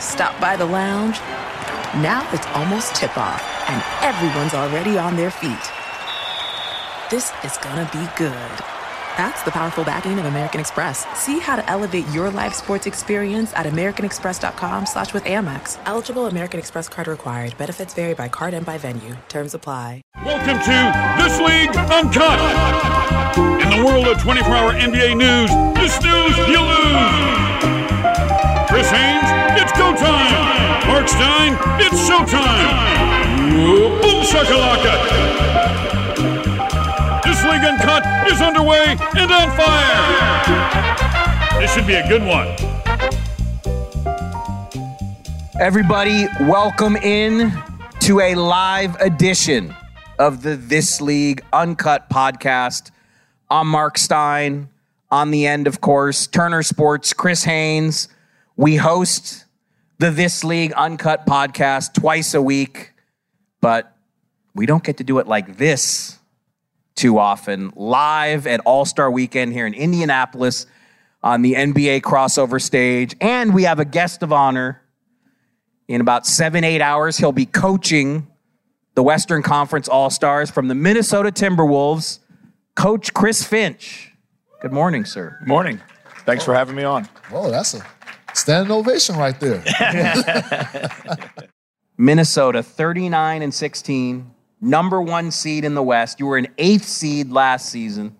Stop by the lounge. Now it's almost tip off, and everyone's already on their feet. This is gonna be good. That's the powerful backing of American Express. See how to elevate your live sports experience at americanexpress.com slash with Amex. Eligible American Express card required. Benefits vary by card and by venue. Terms apply. Welcome to This League Uncut. In the world of 24-hour NBA news, this news you lose. Chris Haynes, it's go time. Marc Stein, it's showtime. Boom shakalaka. This league uncut is underway and on fire. This should be a good one. Everybody, welcome in to a live edition of the This League Uncut podcast. I'm Marc Stein. On the end, of course, Turner Sports, Chris Haynes. We host the This League Uncut podcast twice a week, but we don't get to do it like this too often. Live at All Star Weekend here in Indianapolis on the NBA crossover stage. And we have a guest of honor. In about seven, eight hours, he'll be coaching the Western Conference All Stars from the Minnesota Timberwolves, Coach Chris Finch. Good morning, sir. Good morning. Thanks for having me on. Oh, that's a Standing ovation right there. Minnesota, 39 and 16, number one seed in the West. You were an eighth seed last season.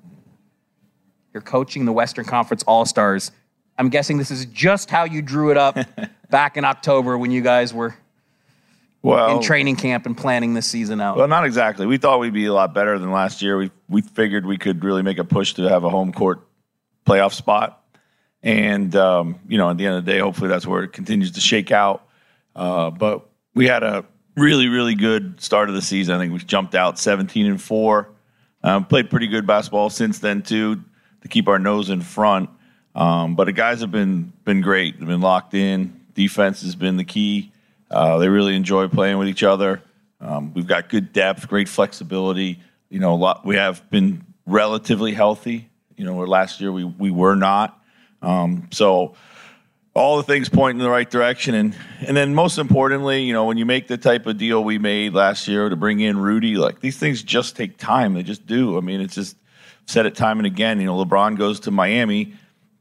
You're coaching the Western Conference All Stars. I'm guessing this is just how you drew it up back in October when you guys were well, in training camp and planning this season out. Well, not exactly. We thought we'd be a lot better than last year. We we figured we could really make a push to have a home court playoff spot. And, um, you know, at the end of the day, hopefully that's where it continues to shake out. Uh, but we had a really, really good start of the season. I think we jumped out 17 and 4. Um, played pretty good basketball since then, too, to keep our nose in front. Um, but the guys have been been great. They've been locked in. Defense has been the key. Uh, they really enjoy playing with each other. Um, we've got good depth, great flexibility. You know, a lot. We have been relatively healthy. You know, where last year we we were not. Um, so all the things point in the right direction, and and then most importantly, you know, when you make the type of deal we made last year to bring in Rudy, like these things just take time. They just do. I mean, it's just said it time and again. You know, LeBron goes to Miami,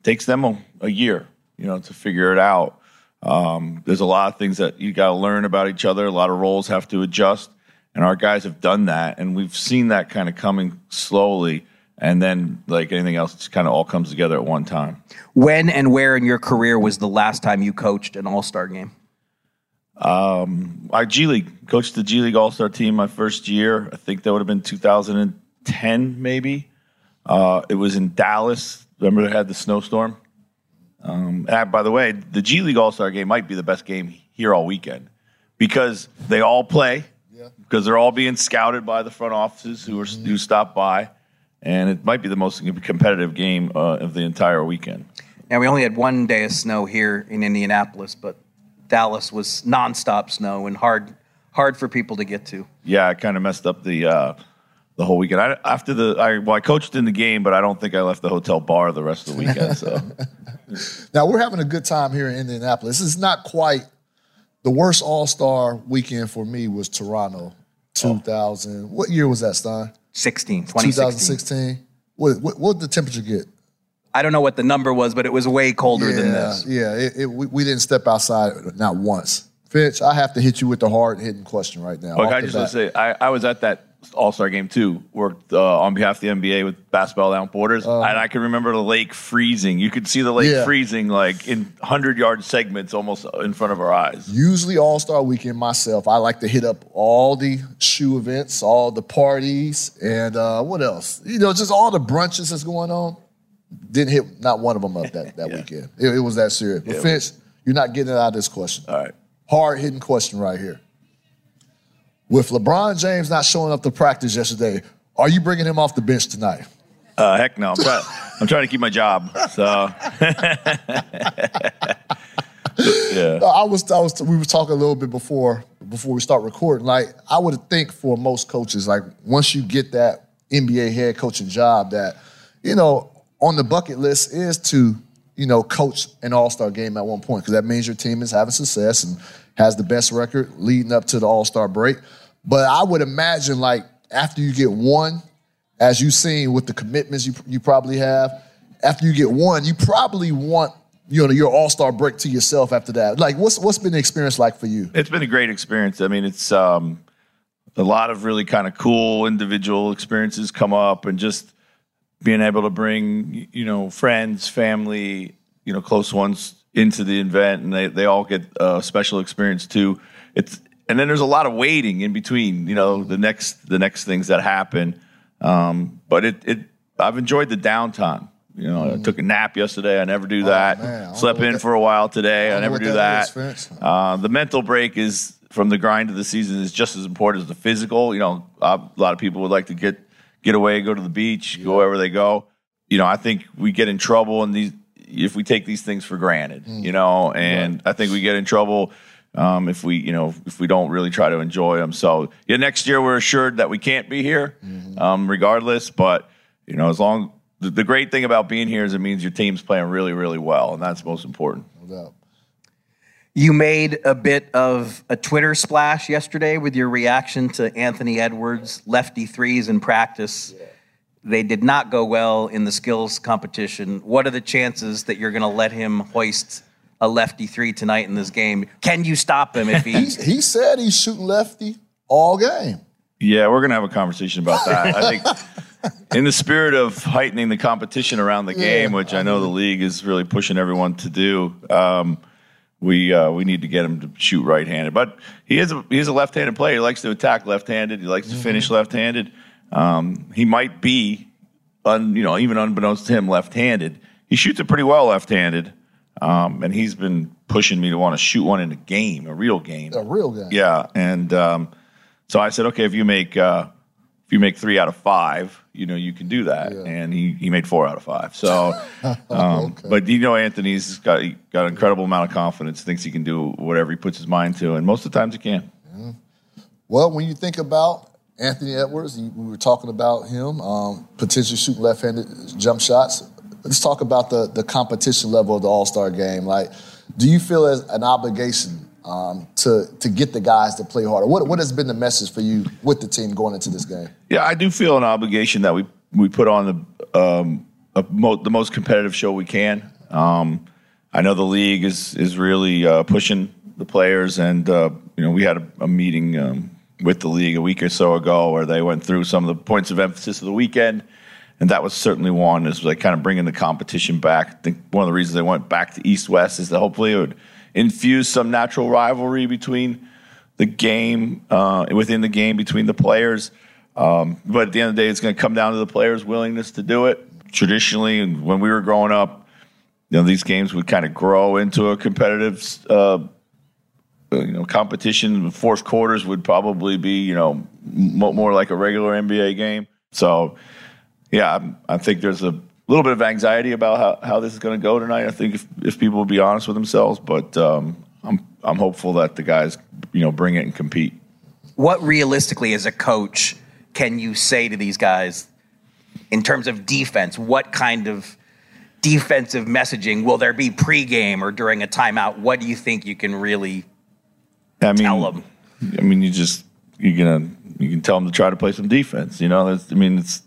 takes them a, a year, you know, to figure it out. Um, there's a lot of things that you got to learn about each other. A lot of roles have to adjust, and our guys have done that, and we've seen that kind of coming slowly and then like anything else, it kind of all comes together at one time. When and where in your career was the last time you coached an All Star game? Um, I G League coached the G League All Star team my first year. I think that would have been 2010, maybe. Uh, it was in Dallas. Remember they had the snowstorm. Um, and by the way, the G League All Star game might be the best game here all weekend because they all play yeah. because they're all being scouted by the front offices who are mm-hmm. who stop by and it might be the most competitive game uh, of the entire weekend. Now we only had one day of snow here in Indianapolis, but Dallas was nonstop snow and hard hard for people to get to. Yeah, I kind of messed up the uh, the whole weekend. I, after the I, well, I coached in the game, but I don't think I left the hotel bar the rest of the weekend. So now we're having a good time here in Indianapolis. This is not quite the worst All Star weekend for me was Toronto 2000. What year was that, Stein? 16, 2016. 2016. What, what, what did the temperature get? I don't know what the number was, but it was way colder yeah, than this. Yeah, it, it, we, we didn't step outside not once. Finch, I have to hit you with the hard hitting question right now. Look, I just want to say, I, I was at that All Star game too. Worked uh, on behalf of the NBA with Basketball Without Borders, and I can remember the lake freezing. You could see the lake. Yeah. freezing like in hundred yard segments, almost in front of our eyes. Usually All Star Weekend myself, I like to hit up all the shoe events, all the parties, and uh, what else? You know, just all the brunches that's going on. Didn't hit not one of them up that, that weekend. It, it was that serious. But Yeah, Finch, you're not getting it out of this question. All right. Hard hitting question right here. With LeBron James not showing up to practice yesterday, are you bringing him off the bench tonight? Uh, heck no. I'm, try- I'm trying to keep my job. So yeah. I was, I was, we were talking a little bit before before we start recording. Like, I would think for most coaches, like once you get that NBA head coaching job, that you know on the bucket list is to you know coach an All Star game at one point because that means your team is having success and has the best record leading up to the All Star break. But I would imagine like after you get one, as you've seen with the commitments you you probably have, after you get one, you probably want you know your All Star break to yourself after that. Like, what's what's been the experience like for you? It's been a great experience. I mean, it's um, a lot of really kind of cool individual experiences come up, and just being able to bring you know friends, family, you know close ones into the event, and they they all get a special experience too. It's and then there's a lot of waiting in between. You know, the next the next things that happen. Um, but it it I've enjoyed the downtime. You know, I took a nap yesterday. I never do that. Mm. man, I don't Slept in that- for a while today. I, don't never do that that. Uh, the mental break is from the grind of the season is just as important as the physical. You know, a lot of people would like to get get away, go to the beach, go wherever they go. You know, I think we get in trouble in these if we take these things for granted. You know, and I think we get in trouble um, if we you know if we don't really try to enjoy them. So yeah, next year we're assured that we can't be here, um, regardless. But you know, as long the, the great thing about being here is it means your team's playing really, really well, and that's most important. No doubt. You made a bit of a Twitter splash yesterday with your reaction to Anthony Edwards' lefty threes in practice. They did not go well in the skills competition. What are the chances that you're going to let him hoist a lefty three tonight in this game? Can you stop him if He, he? he said he's shooting lefty all game. Yeah, we're gonna have a conversation about that. I think in the spirit of heightening the competition around the game, which I know the league is really pushing everyone to do, um, we uh, we need to get him to shoot right-handed. But he is a, he is a left-handed player. He likes to attack left-handed. He likes to finish left-handed. Um, he might be, un, you know, even unbeknownst to him, left-handed. He shoots it pretty well left-handed, um, and he's been pushing me to want to shoot one in a game, a real game. A real game. Yeah, and um, so I said, okay, if you make uh, if you make three out of five, you know you can do that, and he, he made four out of five. So, um, but you know, Anthony's got he got an incredible amount of confidence, thinks he can do whatever he puts his mind to, and most of the times he can. Well, when you think about Anthony Edwards, we were talking about him um, potentially shooting left-handed jump shots. Let's talk about the the competition level of the All Star game. Like, do you feel as an obligation um, to to get the guys to play harder? What what has been the message for you with the team going into this game? Yeah, I do feel an obligation that we we put on the um, mo- the most competitive show we can. Um, I know the league is is really uh, pushing the players, and uh, you know we had a, a meeting um, with the league a week or so ago where they went through some of the points of emphasis of the weekend, and that was certainly one is like kind of bringing the competition back. I think one of the reasons they went back to East West is that hopefully it would infuse some natural rivalry between the game uh, within the game between the players. Um, but at the end of the day, it's going to come down to the players' willingness to do it. Traditionally, when we were growing up, you know, these games would kind of grow into a competitive, uh, you know, competition. Fourth quarters would probably be, you know, more like a regular NBA game. So, yeah, I think there's a little bit of anxiety about how, how this is going to go tonight. I think if, if people will be honest with themselves, but um, I'm I'm hopeful that the guys, you know, bring it and compete. what realistically, as a coach, can you say to these guys in terms of defense? What kind of defensive messaging will there be pregame or during a timeout? What do you think you can really I mean, Tell 'em. I mean, you just you're gonna you can tell them to try to play some defense. You know, That's, I mean, it's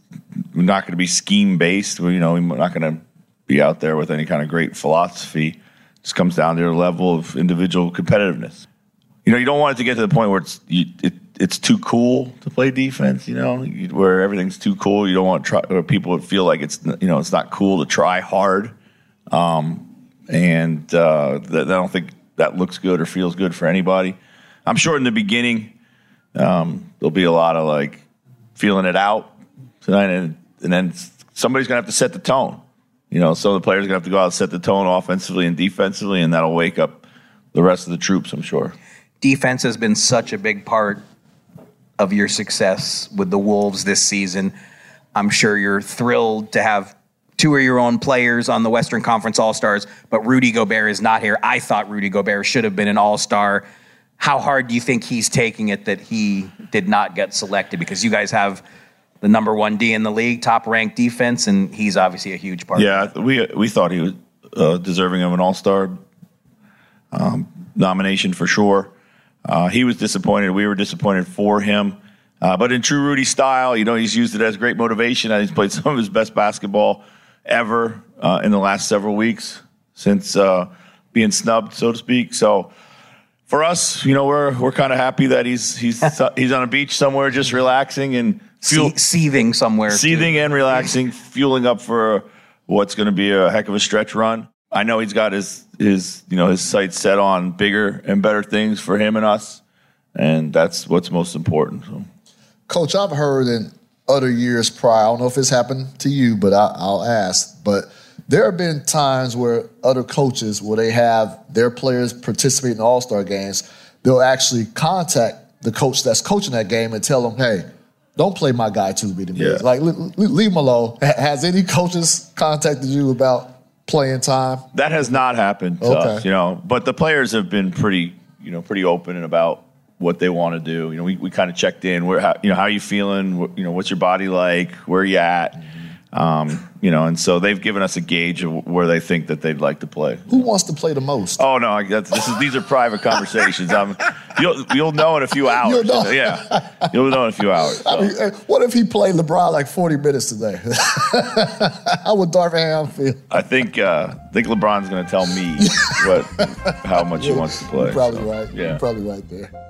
we're not going to be scheme based. You know, we're not going to be out there with any kind of great philosophy. It just comes down to the level of individual competitiveness. You know, you don't want it to get to the point where it's you, it, it's too cool to play defense. You know, where everything's too cool. You don't want try, people would feel like it's you know it's not cool to try hard. Um, and uh, I don't think that looks good or feels good for anybody. I'm sure in the beginning um, there'll be a lot of like feeling it out tonight, and, and then somebody's gonna have to set the tone. You know, so the players gonna have to go out and set the tone offensively and defensively, and that'll wake up the rest of the troops. I'm sure. Defense has been such a big part of your success with the Wolves this season. I'm sure you're thrilled to have two of your own players on the Western Conference All Stars, but Rudy Gobert is not here. I thought Rudy Gobert should have been an All Star. How hard do you think he's taking it that he did not get selected? Because you guys have the number one D in the league, top ranked defense, and he's obviously a huge part. Yeah, we we thought he was uh, deserving of an All Star um, nomination for sure. Uh, he was disappointed. We were disappointed for him. Uh, but in true Rudy style, you know, he's used it as great motivation. He's played some of his best basketball ever uh, in the last several weeks since uh, being snubbed, so to speak. So for us, you know, we're we're kind of happy that he's he's he's on a beach somewhere, just relaxing and fuel, seething somewhere, seething too. and relaxing, fueling up for what's going to be a heck of a stretch run. I know he's got his his you know his sights set on bigger and better things for him and us, and that's what's most important. So. Coach, I've heard in other years prior, I don't know if it's happened to you, but I, I'll ask. But there have been times where other coaches, where they have their players participate in All Star games, they'll actually contact the coach that's coaching that game and tell them, "Hey, don't play my guy too big yeah. Like leave him alone." Has any coaches contacted you about playing time? That has not happened to okay. us, you know. But the players have been pretty, you know, pretty open and about what they want to do. You know, we, we kind of checked in. Where, how, you know, how are you feeling? What, you know, what's your body like? Where are you at? Mm-hmm. Um, you know, and so they've given us a gauge of where they think that they'd like to play. Who wants to play the most? Oh no, this is, these are private conversations. Um, you'll you'll know in a few hours. You'll know. Yeah, you'll know in a few hours. So. I mean, what if he played LeBron like forty minutes today? how would Darvin Ham feel? I think uh, I think LeBron's going to tell me what how much he wants to play. Probably so, right. Yeah, You're probably right there.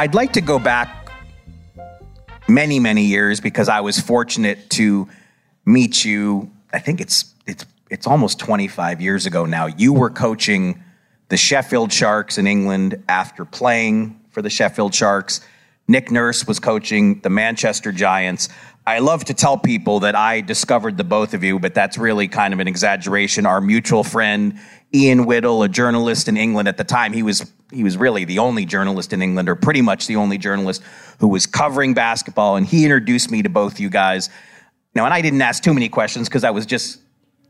I'd like to go back many, many years because I was fortunate to meet you. I think it's it's it's almost 25 years ago now. You were coaching the Sheffield Sharks in England after playing for the Sheffield Sharks. Nick Nurse was coaching the Manchester Giants. I love to tell people that I discovered the both of you, but that's really kind of an exaggeration. Our mutual friend Ian Whittle, a journalist in England at the time, he was he was really the only journalist in England, or pretty much the only journalist who was covering basketball, and he introduced me to both you guys. Now, and I didn't ask too many questions because I was just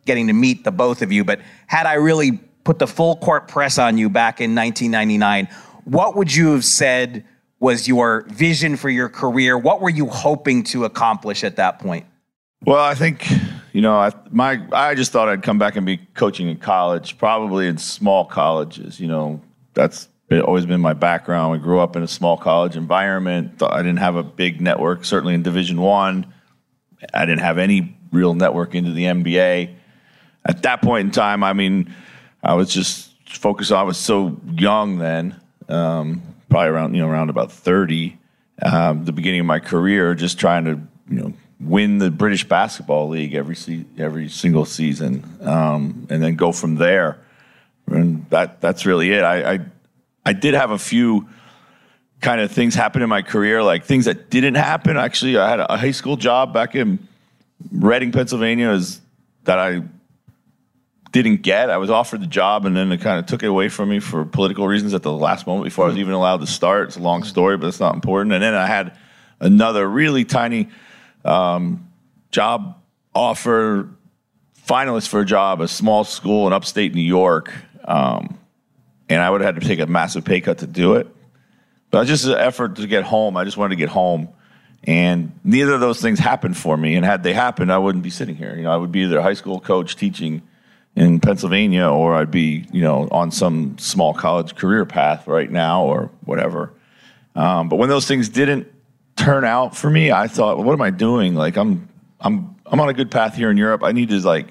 getting to meet the both of you. But had I really put the full court press on you back in 1999, what would you have said was your vision for your career? What were you hoping to accomplish at that point? Well, I think you know, I, my I just thought I'd come back and be coaching in college, probably in small colleges. You know, that's been, always been my background. We grew up in a small college environment. I didn't have a big network, certainly in Division One. I. I didn't have any real network into the NBA. At that point in time, I mean, I was just focused. I was so young then, um, probably around you know around about thirty, um, the beginning of my career, just trying to you know win the British Basketball League every se- every single season, um, and then go from there. And that that's really it. I, I I did have a few kind of things happen in my career, like things that didn't happen. Actually, I had a high school job back in Reading, Pennsylvania, is that I didn't get. I was offered the job, and then it kind of took it away from me for political reasons at the last moment before I was even allowed to start. It's a long story, but it's not important. And then I had another really tiny um, job offer, finalist for a job, a small school in upstate New York. Um, and I would have had to take a massive pay cut to do it. But just an effort to get home. I just wanted to get home. And neither of those things happened for me. And had they happened, I wouldn't be sitting here. You know, I would be either a high school coach teaching in Pennsylvania or I'd be, you know, on some small college career path right now or whatever. Um, but when those things didn't turn out for me, I thought, well, what am I doing? Like I'm I'm I'm on a good path here in Europe. I need to like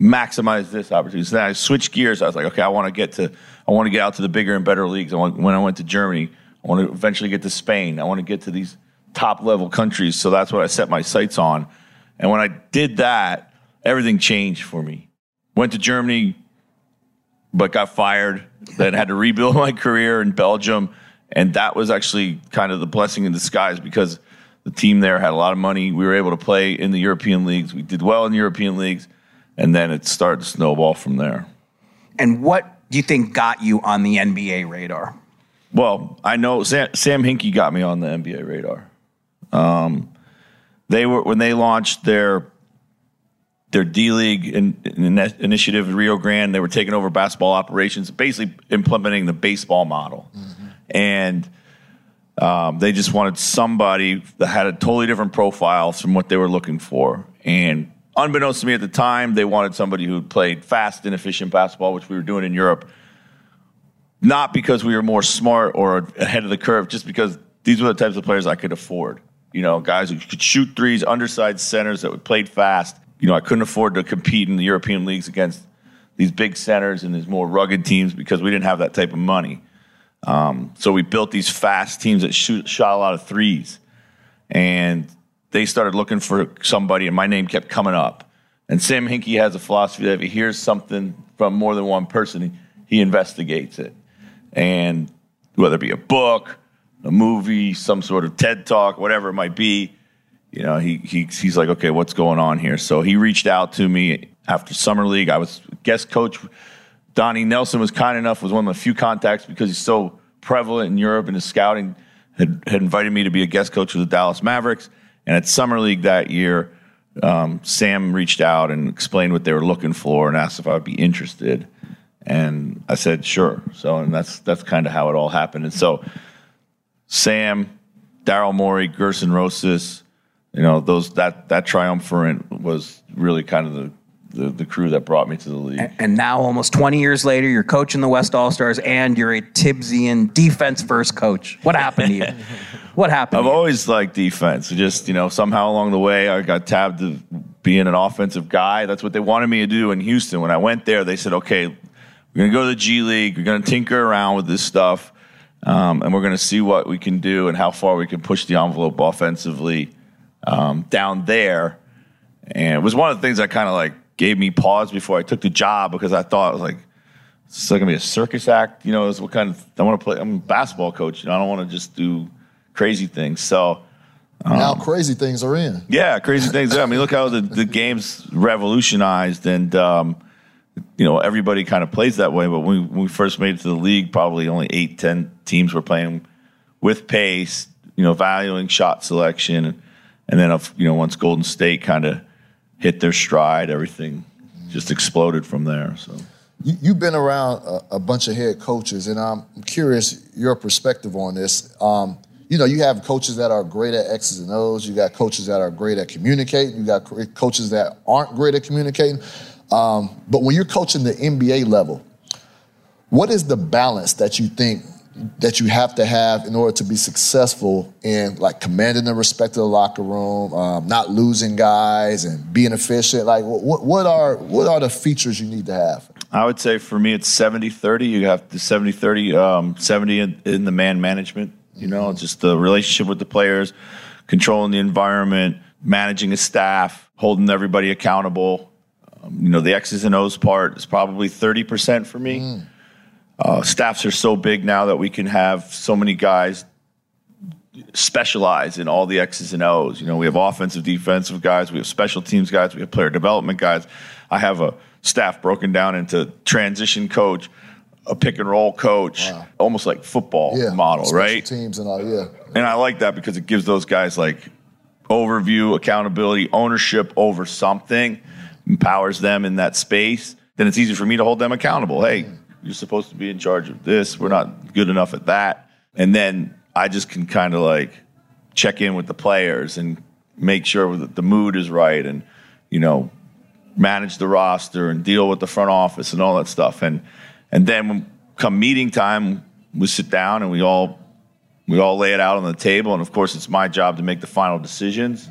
maximize this opportunity. So then I switched gears. I was like, okay, I want to get to I want to get out to the bigger and better leagues. I want, when I went to Germany, I want to eventually get to Spain. I want to get to these top level countries. So that's what I set my sights on. And when I did that, everything changed for me. Went to Germany, but got fired. Then had to rebuild my career in Belgium. And that was actually kind of the blessing in disguise because the team there had a lot of money. We were able to play in the European leagues. We did well in the European leagues. And then it started to snowball from there. And what do you think got you on the NBA radar? Well, I know Sam, Sam Hinkie got me on the NBA radar. Um, they were when they launched their their D League in, in initiative in Rio Grande. They were taking over basketball operations, basically implementing the baseball model, mm-hmm. and um, they just wanted somebody that had a totally different profile from what they were looking for. And unbeknownst to me at the time, they wanted somebody who played fast and efficient basketball, which we were doing in Europe. Not because we were more smart or ahead of the curve, just because these were the types of players I could afford. You know, guys who could shoot threes, undersized centers that would played fast. You know, I couldn't afford to compete in the European leagues against these big centers and these more rugged teams because we didn't have that type of money. Um, so we built these fast teams that shoot, shot a lot of threes. And they started looking for somebody, and my name kept coming up. And Sam Hinkie has a philosophy that if he hears something from more than one person, he, he investigates it. And whether it be a book, a movie, some sort of TED talk, whatever it might be, you know, he, he he's like, okay, what's going on here? So he reached out to me after summer league. I was guest coach. Donnie Nelson was kind enough, was one of the few contacts because he's so prevalent in Europe and his scouting had, had invited me to be a guest coach with the Dallas Mavericks. And at Summer League that year, um, Sam reached out and explained what they were looking for and asked if I would be interested. And I said, sure. So, and that's, that's kind of how it all happened. And so, Sam, Daryl Morey, Gerson Rosas, you know, those, that, that triumvirate was really kind of the, the, the crew that brought me to the league. And now, almost 20 years later, you're coaching the West All Stars and you're a Thibsian defense first coach. What happened to you? what happened? I've always liked defense. Just, you know, somehow along the way, I got tabbed to being an offensive guy. That's what they wanted me to do in Houston. When I went there, they said, okay, we're going to go to the G League. We're going to tinker around with this stuff. Um, and we're going to see what we can do and how far we can push the envelope offensively um, down there. And it was one of the things that kind of like gave me pause before I took the job because I thought it was like, it's gonna be a circus act, you know. Is what kind of I want to play. I'm a basketball coach, and I don't want to just do crazy things. So um, now crazy things are in. Yeah, crazy things. I mean, look how the, the game's revolutionized, and um, you know everybody kind of plays that way. But when we, when we first made it to the league, probably only eight, ten teams were playing with pace. You know, valuing shot selection, and then you know once Golden State kind of hit their stride, everything just exploded from there. So. You, have been around a, bunch of head coaches, and I'm curious your perspective on this. Um, you know, you have coaches that are great at X's and O's. You got coaches that are great at communicating. You got coaches that aren't great at communicating. Um, but when you're coaching the NBA level, what is the balance that you think that you have to have in order to be successful in like commanding the respect of the locker room, um, not losing guys, and being efficient? Like, what, what are what are the features you need to have? I would say for me, it's 70 30. You have the 70 30, um, 70 in, in, the man management, you know, mm-hmm. just the relationship with the players, controlling the environment, managing a staff, holding everybody accountable. Um, you know, the X's and O's part is probably 30% for me. Mm. Uh, staffs are so big now that we can have so many guys specialize in all the X's and O's. You know, we have offensive, defensive guys, we have special teams guys, we have player development guys. I have a staff broken down into transition coach, a pick and roll coach, wow. almost like football yeah, model, right? Teams and all, yeah. And I like that because it gives those guys like overview, accountability, ownership over something, empowers them in that space. Then it's easy for me to hold them accountable. Hey, you're supposed to be in charge of this. We're not good enough at that. And then I just can kind of like check in with the players and make sure that the mood is right and, you know, manage the roster and deal with the front office and all that stuff. And and then when come meeting time, we sit down and we all we all lay it out on the table. And of course, it's my job to make the final decisions.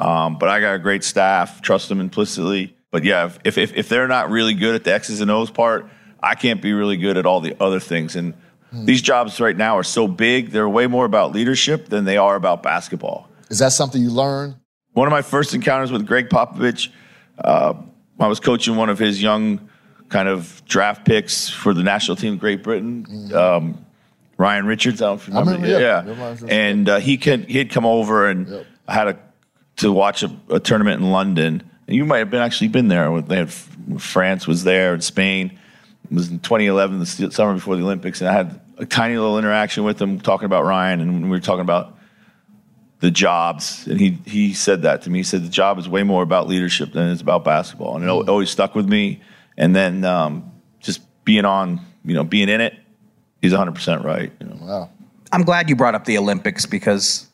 Um, but I got a great staff, trust them implicitly. But yeah, if, if if they're not really good at the X's and O's part, I can't be really good at all the other things. And these jobs right now are so big; they're way more about leadership than they are about basketball. Is that something you learned? One of my first encounters with Gregg Popovich, uh, I was coaching one of his young kind of draft picks for the national team of Great Britain. Mm-hmm. Um, Ryan Richards, I don't remember. remember yeah, yeah. and uh, he can he'd come over and yep. I had a, to watch a, a, tournament in London. And you might have been actually been there. They had France was there and Spain. It was in 2011, the summer before the Olympics, and I had a tiny little interaction with him talking about Ryan, and we were talking about the jobs, and he he said that to me. He said the job is way more about leadership than it's about basketball, and it always stuck with me. And then um, just being on, you know, being in it, he's 100 percent right. You know? Wow. I'm glad you brought up the Olympics because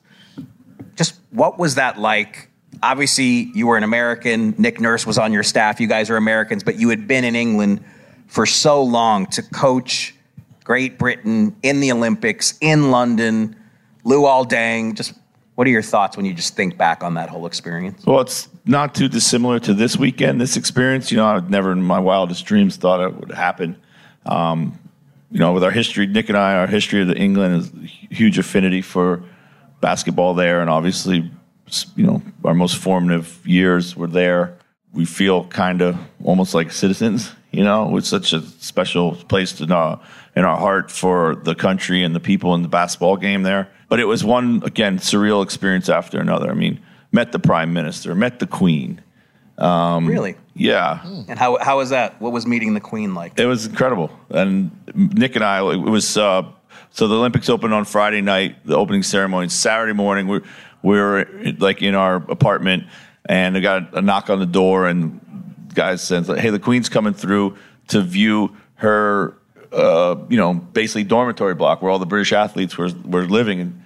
just what was that like? Obviously, you were an American. Nick Nurse was on your staff. You guys are Americans, but you had been in England for so long to coach Great Britain in the Olympics in London. Luol Deng, just what are your thoughts when you just think back on that whole experience? Well, it's not too dissimilar to this weekend, this experience. You know, I would never in my wildest dreams thought it would happen. Um, you know, with our history, Nick and I, our history of the England is huge affinity for basketball there, and obviously, you know, our most formative years were there. We feel kind of almost like citizens you know, it's such a special place to know in our heart for the country and the people in the basketball game there. But it was one again surreal experience after another. I mean, met the prime minister, met the queen. Um, really? Yeah. And how how was that? What was meeting the queen like? It was incredible. And Nick and I, it was uh, so the Olympics opened on Friday night. The opening ceremony Saturday morning. We we were like in our apartment, and I got a knock on the door, and guys said, like "Hey, the Queen's coming through to view her, uh, you know, basically dormitory block where all the British athletes were were living." And,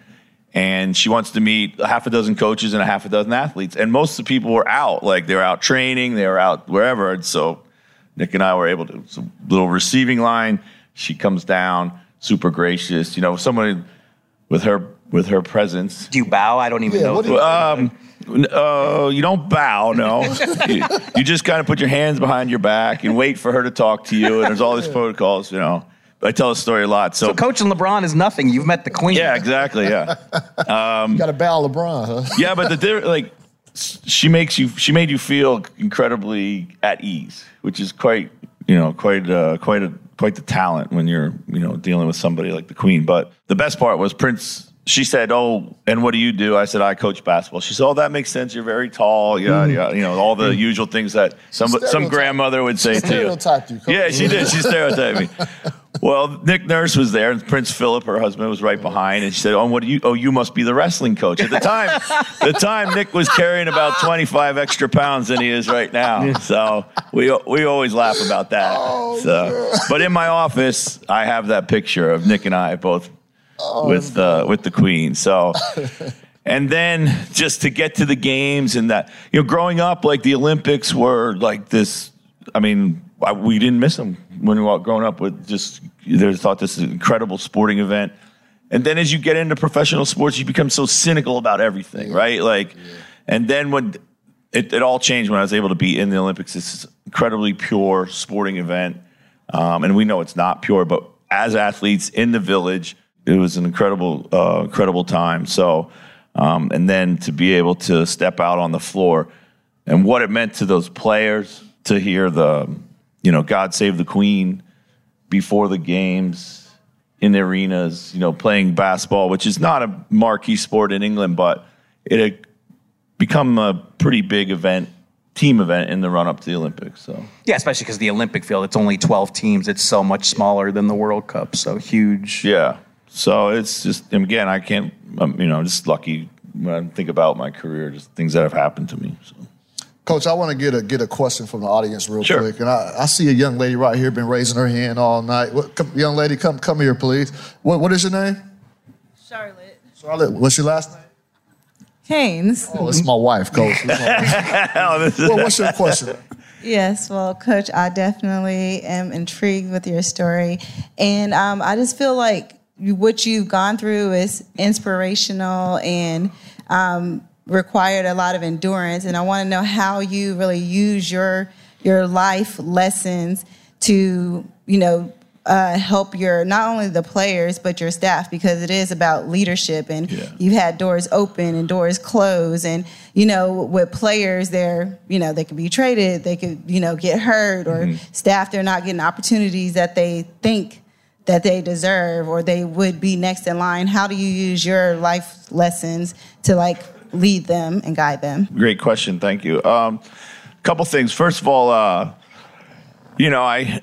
and she wants to meet a half a dozen coaches and a half a dozen athletes. And most of the people were out, like they were out training, they were out wherever. And so Nick and I were able to, a little receiving line. She comes down, super gracious, you know, someone with her with her presence. Do you bow? I don't even Yeah, know. what do you- Um, uh, you don't bow, no. you, you just kind of put your hands behind your back and wait for her to talk to you. And there's all these protocols, you know. I tell the story a lot. So, so coaching LeBron is nothing. You've met the queen. yeah, exactly, yeah. You got to bow LeBron, huh? yeah, but the di- like s- she makes you she made you feel incredibly at ease, which is quite you know quite uh, quite a quite the talent when you're you know dealing with somebody like the Queen. But the best part was Prince. She said, "Oh, and what do you do?" I said, "I coach basketball." She said, "Oh, that makes sense. You're very tall. Yeah, yeah. You know all the usual things that some some grandmother would say to you." Stereotyped you. Yeah, she did. She stereotyped me. Well, Nick Nurse was there, and Prince Philip, her husband, was right behind, and she said, "Oh, what do you? Oh, you must be the wrestling coach." At the time, the time Nick was carrying about twenty five extra pounds than he is right now. So we we always laugh about that. so, but in my office, I have that picture of Nick and I both with uh, with the Queen. So. And then just to get to the games and that, you know, growing up, like the Olympics were like this. I mean, I, we didn't miss them when we were growing up with just, they thought this is an incredible sporting event. And then as you get into professional sports, you become so cynical about everything, right? Like, and then when it, it all changed when I was able to be in the Olympics, it's this incredibly pure sporting event. Um, and we know it's not pure, but as athletes in the village, it was an incredible, uh, incredible time. So, um, and then to be able to step out on the floor and what it meant to those players to hear the, you know, God Save the Queen before the games in the arenas, you know, playing basketball, which is not a marquee sport in England, but it had become a pretty big event, team event in the run up to the Olympics. So Yeah, especially because the Olympic field, it's only 12 teams. It's so much smaller than the World Cup. So huge. yeah, so it's just again, I can't, um, you know, I'm just lucky when I think about my career, just things that have happened to me. So. Coach, I want to get a get a question from the audience real Sure. quick, and I, I see a young lady right here been raising her hand all night. What, come, young lady, come come here, please. What what is your name? Charlotte. Charlotte. What's your last name? Haynes. Oh, it's my wife, Coach. My- Oh, well, what's your question? Yes, well, Coach, I definitely am intrigued with your story. And um, I just feel like you, what you've gone through is inspirational and um, required a lot of endurance. And I want to know how you really use your your life lessons to, you know, uh, help your not only the players but your staff because it is about leadership and Yeah. you've had doors open and doors close and you know with players they're you know they could be traded they could you know get hurt or staff they're not getting opportunities that they think that they deserve or they would be next in line how do you use your life lessons to like lead them and guide them Great question. Thank you. Um, couple things. First of all, uh, you know, I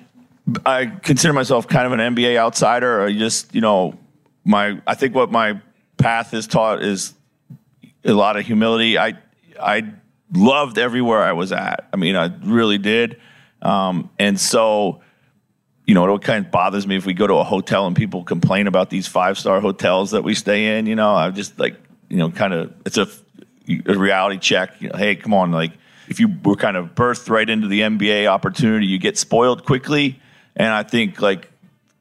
I consider myself kind of an NBA outsider. I just, you know, my I think what my path has taught is a lot of humility. I I loved everywhere I was at. I mean, I really did. Um, and so, you know, it kind of bothers me if we go to a hotel and people complain about these five star hotels that we stay in. You know, I just like, you know, kind of it's a, a reality check. You know, hey, come on, like if you were kind of birthed right into the NBA opportunity, you get spoiled quickly. And I think like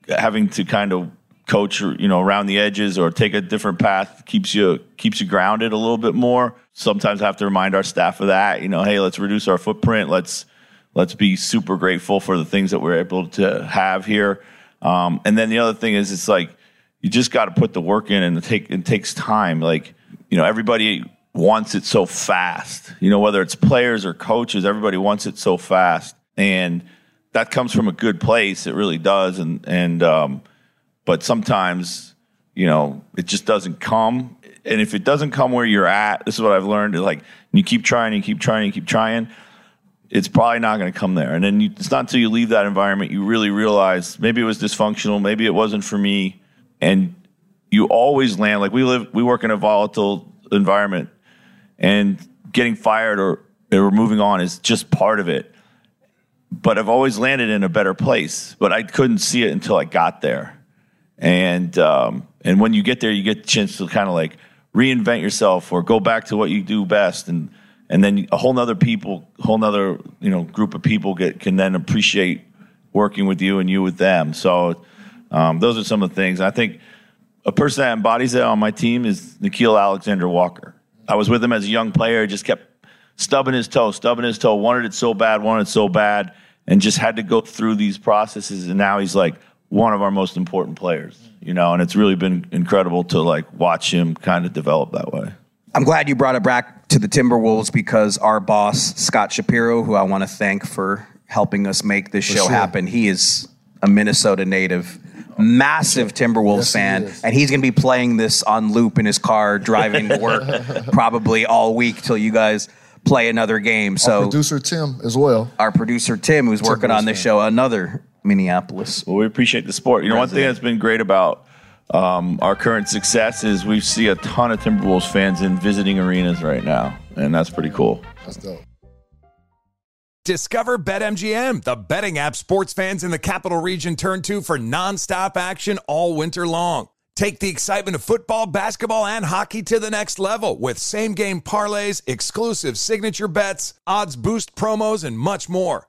having to kind of coach, you know, around the edges or take a different path keeps you keeps you grounded a little bit more. Sometimes I have to remind our staff of that. You know, hey, let's reduce our footprint. Let's let's be super grateful for the things that we're able to have here. Um, and then the other thing is, it's like you just got to put the work in, and it take it takes time. Like you know, everybody wants it so fast. You know, whether it's players or coaches, everybody wants it so fast, and that comes from a good place. It really does, and and um, but sometimes you know it just doesn't come. And if it doesn't come where you're at, this is what I've learned. Like you keep trying, you keep trying, you keep trying it's probably not going to come there. And then you, it's not until you leave that environment you really realize maybe it was dysfunctional, maybe it wasn't for me, and you always land like we live, we work in a volatile environment, and getting fired or or moving on is just part of it. But I've always landed in a better place, but I couldn't see it until I got there, and um, and when you get there, you get the chance to kind of like reinvent yourself or go back to what you do best and and then a whole nother people whole nother you know group of people get can then appreciate working with you and you with them so um, those are some of the things i think a person that embodies that on my team is Nickeil Alexander Walker. I was with him as a young player, just kept stubbing his toe, stubbing his toe, wanted it so bad, wanted it so bad, and just had to go through these processes. And now he's like one of our most important players, you know, and it's really been incredible to like watch him kind of develop that way. I'm glad you brought it back to the Timberwolves because our boss, Scott Shapiro, who I want to thank for helping us make this For show sure. happen, he is a Minnesota native, massive Timberwolves Yes, fan, is. and he's going to be playing this on loop in his car driving to work probably all week till you guys play another game. Our So producer Tim as well. our producer Tim, who's working on this fan. show, another Minneapolis. Well, we appreciate the sport. You know, one thing that's been great about um, our current success is we see a ton of Timberwolves fans in visiting arenas right now, and that's pretty cool. That's dope. Discover BetMGM, the betting app sports fans in the capital region turn to for nonstop action all winter long. Take the excitement of football, basketball, and hockey to the next level with same game parlays, exclusive signature bets, odds boost promos, and much more.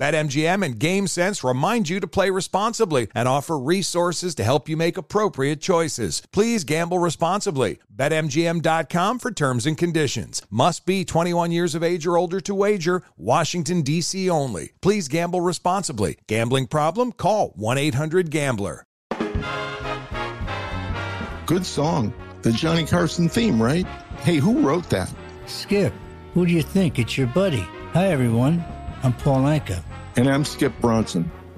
BetMGM and GameSense remind you to play responsibly and offer resources to help you make appropriate choices. Please gamble responsibly. BetMGM.com for terms and conditions. Must be 21 years of age or older to wager. Washington, D.C. only. Please gamble responsibly. Gambling problem? Call 1 800 Gambler. Good song. The Johnny Carson theme, right? Hey, who wrote that? Skip, who do you think? It's your buddy. Hi, everyone. I'm Paul Anka. And I'm Skip Bronson.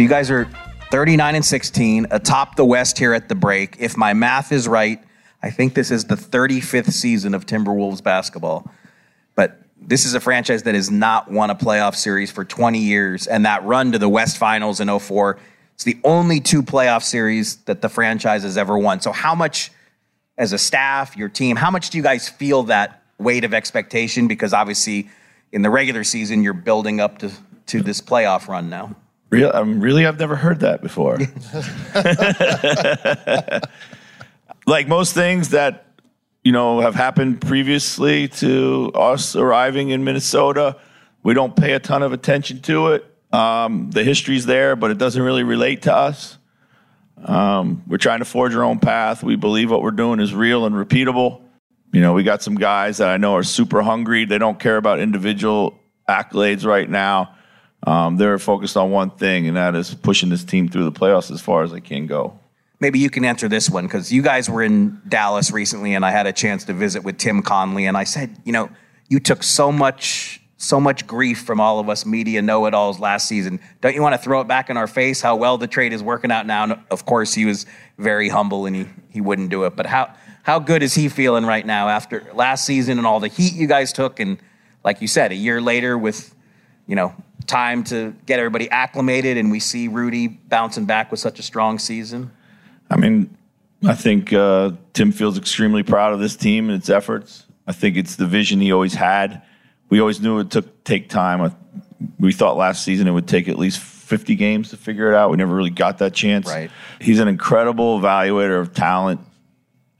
So you guys are 39 and 16, atop the West here at the break. If my math is right, I think this is the 35th season of Timberwolves basketball. But this is a franchise that has not won a playoff series for 20 years, and that run to the West Finals in 04, it's the only two playoff series that the franchise has ever won. So how much, as a staff, your team, how much do you guys feel that weight of expectation? Because obviously, in the regular season, you're building up to, to this playoff run now. Real, um, really, I've never heard that before. like most things that you know have happened previously to us arriving in Minnesota, we don't pay a ton of attention to it. Um, the history's there, but it doesn't really relate to us. Um, we're trying to forge our own path. We believe what we're doing is real and repeatable. You know, we got some guys that I know are super hungry. They don't care about individual accolades right now. Um, they're focused on one thing, and that is pushing this team through the playoffs as far as they can go. maybe you can answer this one because you guys were in Dallas recently, and I had a chance to visit with Tim Connolly, and I said, you know, you took so much, so much grief from all of us media know-it-alls last season. Don't you want to throw it back in our face how well the trade is working out now? And of course, he was very humble and he he wouldn't do it. But how how good is he feeling right now after last season and all the heat you guys took, and like you said, a year later with you know time to get everybody acclimated, and we see Rudy bouncing back with such a strong season. I mean, I think uh, Tim feels extremely proud of this team and its efforts. I think it's the vision he always had. We always knew it took take time. We thought last season it would take at least 50 games to figure it out. We never really got that chance. Right. He's an incredible evaluator of talent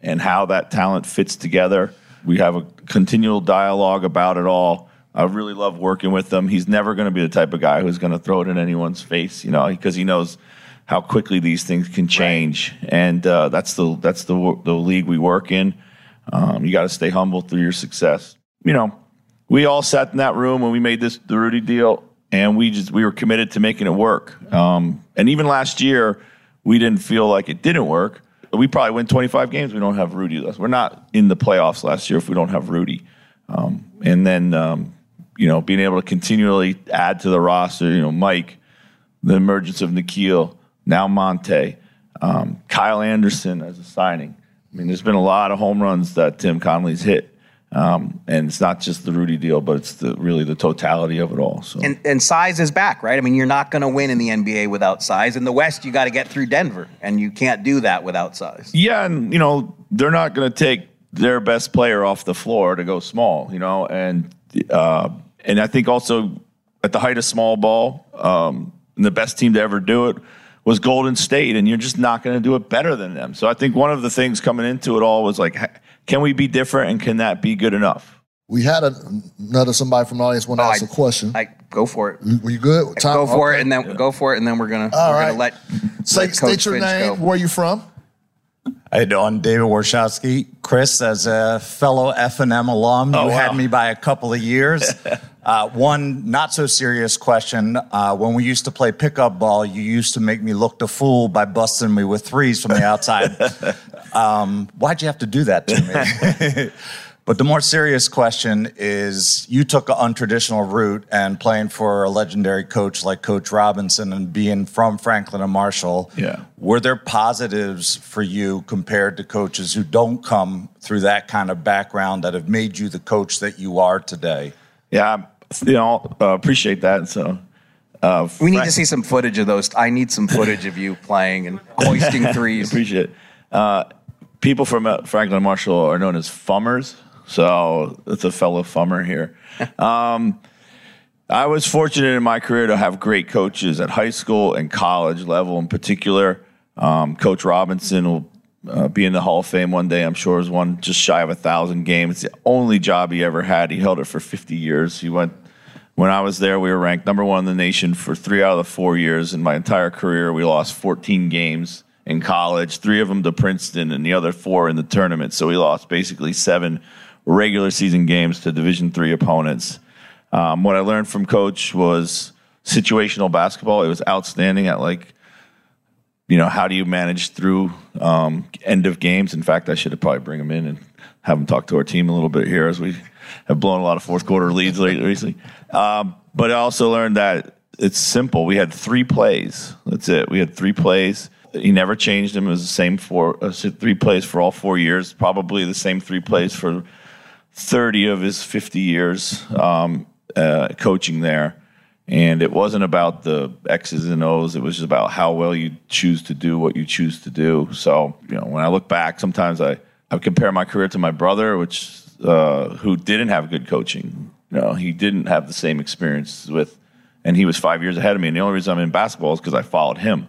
and how that talent fits together. We have a continual dialogue about it all. I really love working with him. He's never going to be the type of guy who's going to throw it in anyone's face, you know, because he knows how quickly these things can change, right. and uh, that's the that's the the league we work in. Um, you got to stay humble through your success. You know, we all sat in that room when we made this the Rudy deal, and we just we were committed to making it work. Um, and even last year, we didn't feel like it didn't work. We probably win 25 games. We don't have Rudy. We're not in the playoffs last year if we don't have Rudy. Um, and then um, you know, being able to continually add to the roster. You know, Mike, the emergence of Nickeil, now Monte, um, Kyle Anderson as a signing. I mean, there's been a lot of home runs that Tim Connolly's hit. Um, and it's not just the Rudy deal, but it's the really the totality of it all. So and, and size is back, right? I mean, you're not going to win in the NBA without size. In the West, you got to get through Denver, and you can't do that without size. Yeah, and you know they're not going to take their best player off the floor to go small, you know, and uh, and I think also at the height of small ball, um, and the best team to ever do it was Golden State, and you're just not going to do it better than them. So I think one of the things coming into it all was like, can we be different, and can that be good enough? We had a, another somebody from the audience want to oh, ask I, a question. I go for it. Were you good? Time? Go for okay. it, and then yeah. go for it, and then we're gonna All we're right. gonna let. Say, let state your Finch name. Go. Where you from? How you doing? David Warshawski. Chris, as a fellow F&M alum, oh, you wow. had me by a couple of years. uh, one not so serious question. Uh, when we used to play pickup ball, you used to make me look the fool by busting me with threes from the outside. um, why'd you have to do that to me? But the more serious question is you took an untraditional route and playing for a legendary coach like Coach Robinson and being from Franklin and Marshall. Yeah. Were there positives for you compared to coaches who don't come through that kind of background that have made you the coach that you are today? Yeah, you know, uh, appreciate that. So uh, we need to see some footage of those. I need some footage of you playing and hoisting threes. appreciate it. Uh, people from uh, Franklin Marshall are known as fummers. So it's a fellow fummer here. Um, I was fortunate in my career to have great coaches at high school and college level in particular. Um, Coach Robinson will uh, be in the Hall of Fame one day. I'm sure has one just shy of a thousand games. It's the only job he ever had. He held it for 50 years. He went when I was there. We were ranked number one in the nation for three out of the four years. In my entire career, we lost 14 games in college, three of them to Princeton, and the other four in the tournament. So we lost basically seven regular season games to Division three opponents. Um, what I learned from Coach was situational basketball. It was outstanding at like, you know, how do you manage through um, end of games? In fact, I should have probably bring him in and have him talk to our team a little bit here as we have blown a lot of fourth quarter leads lately. Recently. Um, but I also learned that it's simple. We had three plays. That's it. We had three plays. He never changed them. It was the same four, uh, three plays for all four years. Probably the same three plays for 30 of his 50 years um, uh, coaching there. And it wasn't about the X's and O's. It was just about how well you choose to do what you choose to do. So, you know, when I look back, sometimes I, I compare my career to my brother, which uh, who didn't have good coaching. You know, he didn't have the same experience with, and he was five years ahead of me. And the only reason I'm in basketball is because I followed him.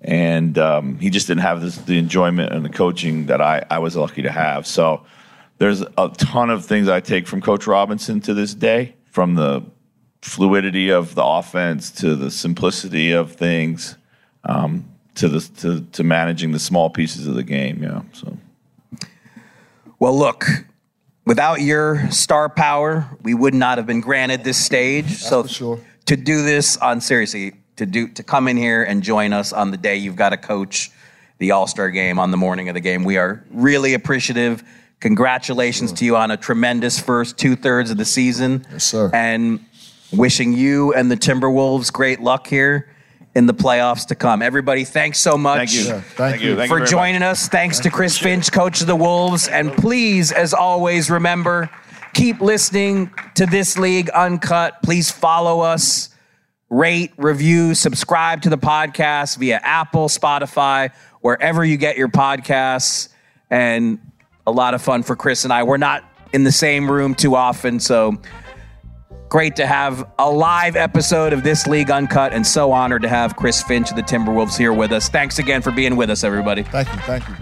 And um, he just didn't have this, the enjoyment and the coaching that I, I was lucky to have. So, there's a ton of things I take from Coach Robinson to this day, from the fluidity of the offense to the simplicity of things, um, to the to, to managing the small pieces of the game. Yeah. So. Well, look, without your star power, we would not have been granted this stage. That's so sure. to do this on seriously, to do to come in here and join us on the day you've got to coach the All Star game on the morning of the game, we are really appreciative. Congratulations to you on a tremendous first two thirds of the season. Yes, sir. And wishing you and the Timberwolves great luck here in the playoffs to come. Everybody, thanks so much. Thank you. Yeah, thank you. Thank for very joining us. Thanks to Chris Finch, coach of the Wolves. And please, as always, remember keep listening to This League Uncut. Please follow us, rate, review, subscribe to the podcast via Apple, Spotify, wherever you get your podcasts. And a lot of fun for Chris and I. We're not in the same room too often, so Great to have a live episode of This League Uncut, and so honored to have Chris Finch of the Timberwolves here with us. Thanks again for being with us, everybody. Thank you. Thank you.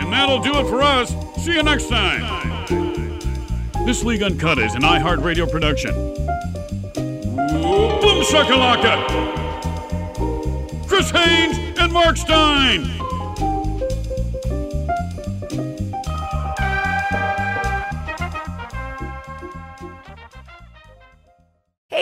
And that'll do it for us. See you next time. This League Uncut is an iHeartRadio production. Boom shakalaka! Chris Haynes and Marc Stein.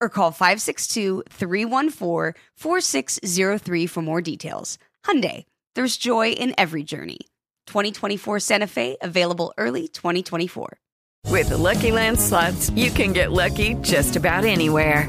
or call 562-314-4603 for more details. Hyundai, there's joy in every journey. 2024 Santa Fe, available early 2024. With the Lucky Land slots, you can get lucky just about anywhere.